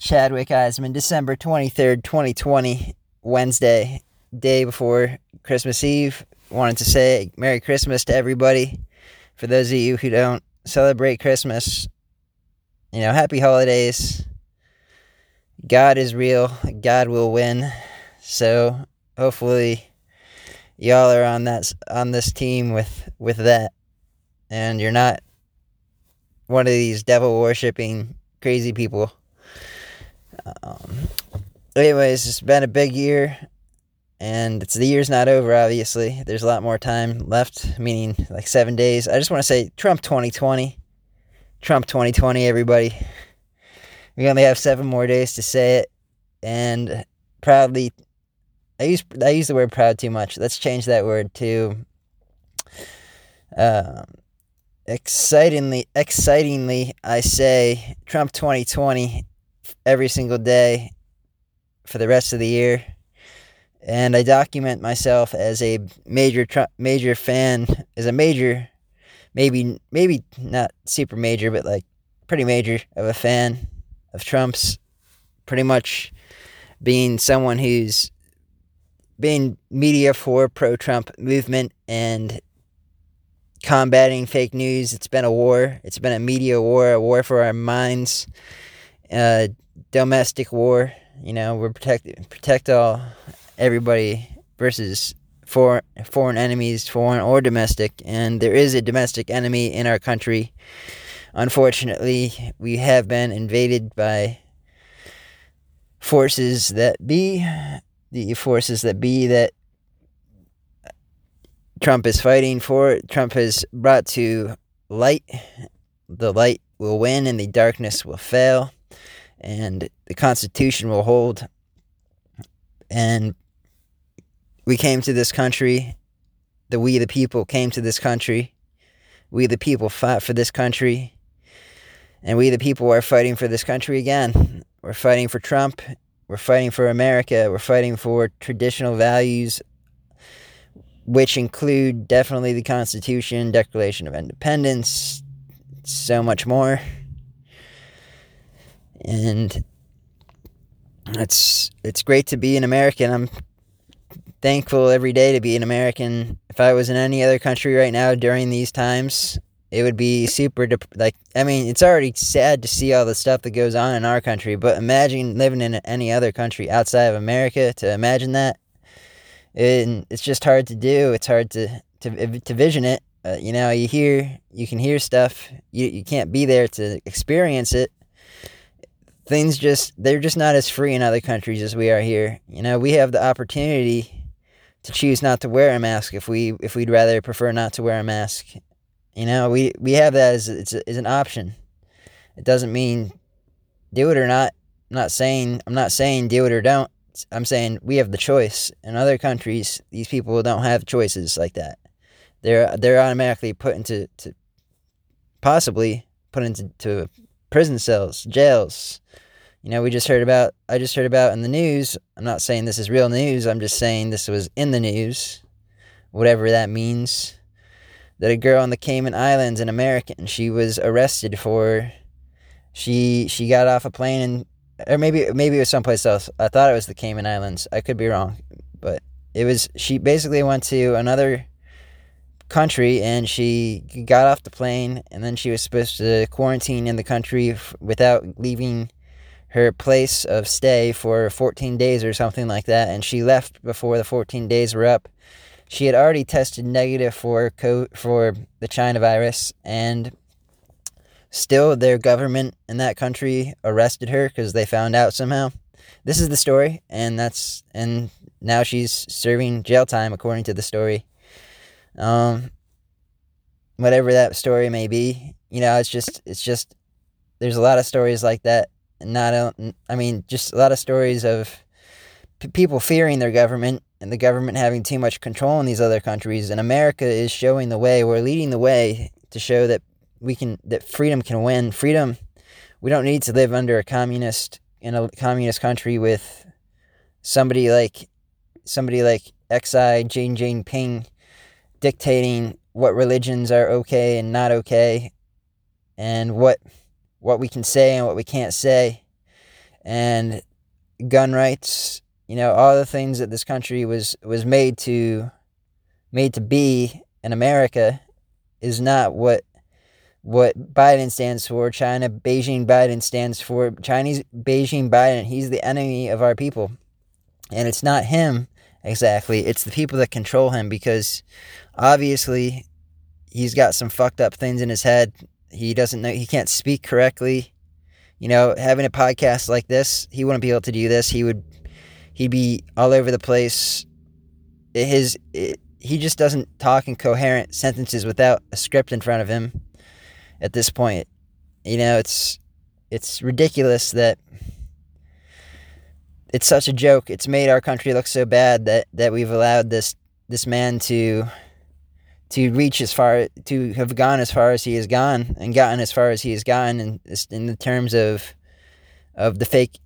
Chadwick Eisman, December 23rd, 2020, Wednesday, day before Christmas Eve. Wanted to say Merry Christmas to everybody. For those of you who don't celebrate Christmas, you know, happy holidays. God is real. God will win. So hopefully y'all are on that on this team with with that and you're not one of these devil worshipping crazy people. Um, anyways, it's been a big year, and it's the year's not over. Obviously, there's a lot more time left, meaning like seven days. I just want to say Trump 2020, Trump 2020, everybody. We only have seven more days to say it, and proudly. I use I use the word proud too much. Let's change that word to um, excitingly excitingly I say Trump 2020 every single day for the rest of the year and I document myself as a major major fan as a major maybe maybe not super major but like pretty major of a fan of Trump's pretty much being someone who's being media for pro Trump movement and combating fake news. It's been a war. It's been a media war, a war for our minds, uh, domestic war. You know, we're protect protect all everybody versus foreign foreign enemies, foreign or domestic. And there is a domestic enemy in our country. Unfortunately, we have been invaded by forces that be the forces that be that Trump is fighting for. Trump has brought to light. The light will win and the darkness will fail, and the Constitution will hold. And we came to this country, the we the people came to this country. We the people fought for this country. And we the people are fighting for this country again. We're fighting for Trump. We're fighting for America. We're fighting for traditional values which include definitely the Constitution, Declaration of Independence, so much more. And it's it's great to be an American. I'm thankful every day to be an American. If I was in any other country right now during these times, it would be super dep- like I mean, it's already sad to see all the stuff that goes on in our country, but imagine living in any other country outside of America to imagine that and it's just hard to do. It's hard to to to vision it. Uh, you know, you hear, you can hear stuff. You you can't be there to experience it. Things just they're just not as free in other countries as we are here. You know, we have the opportunity to choose not to wear a mask if we if we'd rather prefer not to wear a mask. You know, we we have that as it's as an option. It doesn't mean do it or not. I'm not saying I'm not saying do it or don't. I'm saying we have the choice. In other countries, these people don't have choices like that. They're they're automatically put into to possibly put into to prison cells, jails. You know, we just heard about I just heard about in the news. I'm not saying this is real news. I'm just saying this was in the news. Whatever that means. That a girl in the Cayman Islands, an American, she was arrested for she she got off a plane and or maybe maybe it was someplace else. I thought it was the Cayman Islands. I could be wrong, but it was. She basically went to another country and she got off the plane and then she was supposed to quarantine in the country f- without leaving her place of stay for 14 days or something like that and she left before the 14 days were up she had already tested negative for co- for the china virus and Still, their government in that country arrested her because they found out somehow. This is the story, and that's and now she's serving jail time according to the story. Um, whatever that story may be, you know, it's just it's just there's a lot of stories like that. Not, I mean, just a lot of stories of p- people fearing their government and the government having too much control in these other countries. And America is showing the way. We're leading the way to show that we can that freedom can win. Freedom. We don't need to live under a communist in a communist country with somebody like somebody like Xi Jane Jane dictating what religions are okay and not okay and what what we can say and what we can't say. and gun rights. You know, all the things that this country was was made to made to be in America is not what what Biden stands for. China Beijing Biden stands for Chinese Beijing Biden. He's the enemy of our people. And it's not him exactly. It's the people that control him because obviously he's got some fucked up things in his head. He doesn't know he can't speak correctly. You know, having a podcast like this, he wouldn't be able to do this. He would he'd be all over the place. His it, he just doesn't talk in coherent sentences without a script in front of him at this point. You know, it's it's ridiculous that it's such a joke. It's made our country look so bad that, that we've allowed this this man to to reach as far to have gone as far as he has gone and gotten as far as he has gotten in in the terms of of the fake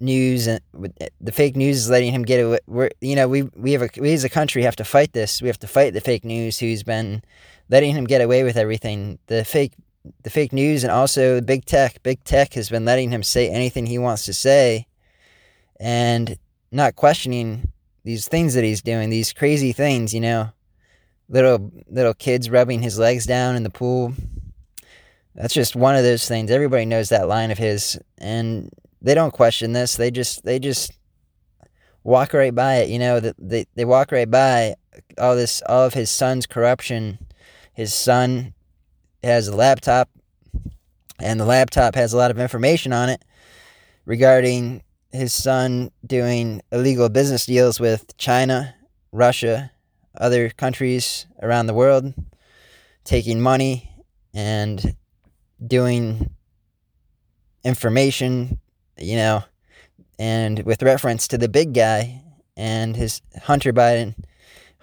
news and eh, the fake news is letting him get away. We're you know we we have a we as a country have to fight this. We have to fight the fake news who's been letting him get away with everything. The fake the fake news and also big tech. Big tech has been letting him say anything he wants to say and not questioning these things that he's doing, these crazy things, you know. Little little kids rubbing his legs down in the pool. That's just one of those things. Everybody knows that line of his and they don't question this. They just they just walk right by it, you know, that they, they walk right by all this all of his son's corruption. His son has a laptop and the laptop has a lot of information on it regarding his son doing illegal business deals with China, Russia, other countries around the world, taking money and doing information, you know, and with reference to the big guy and his Hunter Biden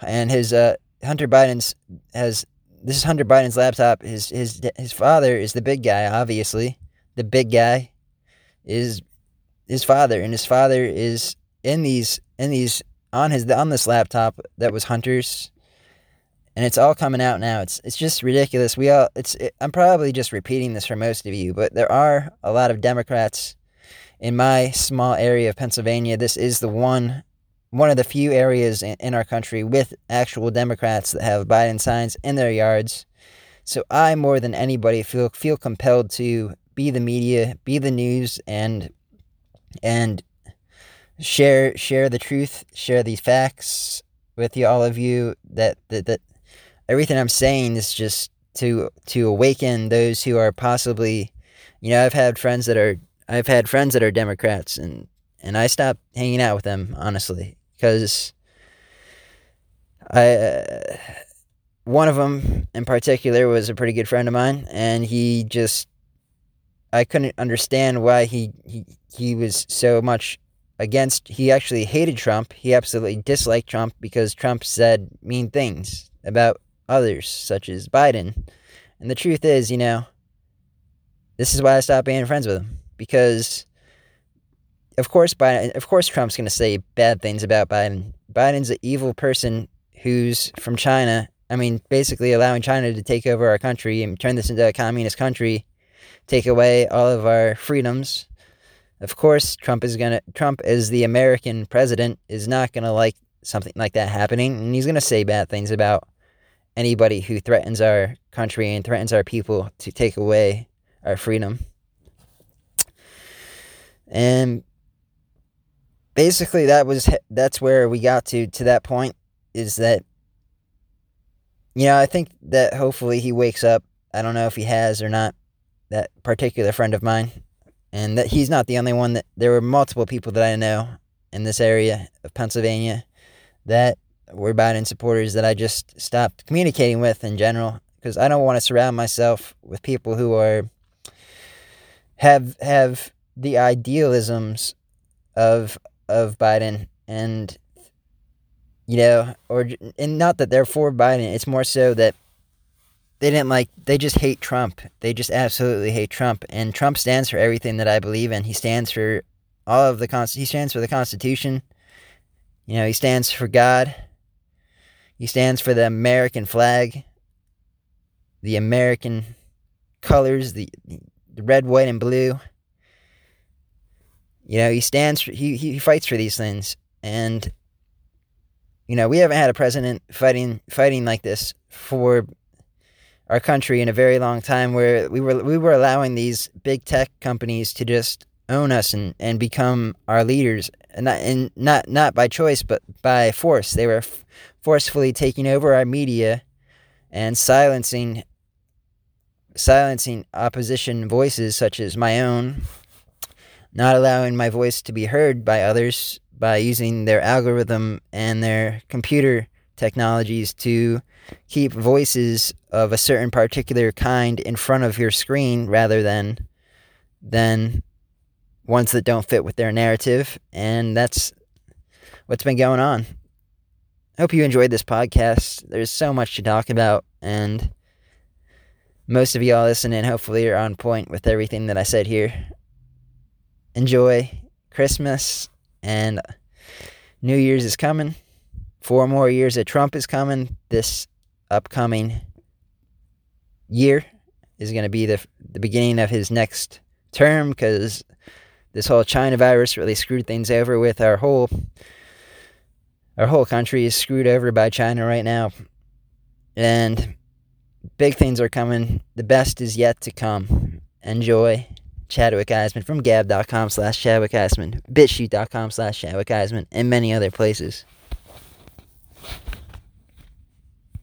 and his uh, Hunter Biden's has this is Hunter Biden's laptop. His his his father is the big guy, obviously. The big guy is his father, and his father is in these in these on his on this laptop that was Hunter's, and it's all coming out now. It's it's just ridiculous. We all it's it, I'm probably just repeating this for most of you, but there are a lot of Democrats in my small area of Pennsylvania. This is the one one of the few areas in, in our country with actual Democrats that have Biden signs in their yards. So I more than anybody feel feel compelled to be the media, be the news, and and share share the truth, share these facts with you, all of you. That that, that everything I'm saying is just to to awaken those who are possibly, you know, I've had friends that are I've had friends that are Democrats, and and I stopped hanging out with them honestly because I. Uh, one of them in particular was a pretty good friend of mine, and he just I couldn't understand why he, he he was so much against he actually hated Trump. He absolutely disliked Trump because Trump said mean things about others such as Biden. And the truth is, you know, this is why I stopped being friends with him because of course Biden of course Trump's going to say bad things about Biden. Biden's an evil person who's from China. I mean, basically allowing China to take over our country and turn this into a communist country take away all of our freedoms. Of course, Trump is gonna Trump as the American president is not gonna like something like that happening, and he's gonna say bad things about anybody who threatens our country and threatens our people to take away our freedom. And basically that was that's where we got to to that point is that you know, I think that hopefully he wakes up. I don't know if he has or not that particular friend of mine, and that he's not the only one. That there were multiple people that I know in this area of Pennsylvania that were Biden supporters that I just stopped communicating with in general because I don't want to surround myself with people who are have have the idealisms of of Biden and you know or and not that they're for Biden it's more so that they didn't like they just hate Trump. They just absolutely hate Trump and Trump stands for everything that I believe in. He stands for all of the const- he stands for the constitution. You know, he stands for God. He stands for the American flag. The American colors, the the red, white and blue. You know, he stands, he, he fights for these things. And, you know, we haven't had a president fighting, fighting like this for our country in a very long time where we were, we were allowing these big tech companies to just own us and, and become our leaders and not, and not, not by choice, but by force. They were f- forcefully taking over our media and silencing silencing opposition voices such as my own, not allowing my voice to be heard by others by using their algorithm and their computer technologies to keep voices of a certain particular kind in front of your screen rather than than ones that don't fit with their narrative and that's what's been going on. Hope you enjoyed this podcast. There's so much to talk about and most of y'all listening hopefully are on point with everything that I said here. Enjoy Christmas and New Year's is coming. Four more years of Trump is coming. This upcoming year is going to be the the beginning of his next term because this whole China virus really screwed things over with our whole our whole country is screwed over by China right now. And big things are coming. The best is yet to come. Enjoy. Chadwick Eisman from gab.com slash Chadwick Eisman, bitchute.com slash Chadwick Eisman, and many other places.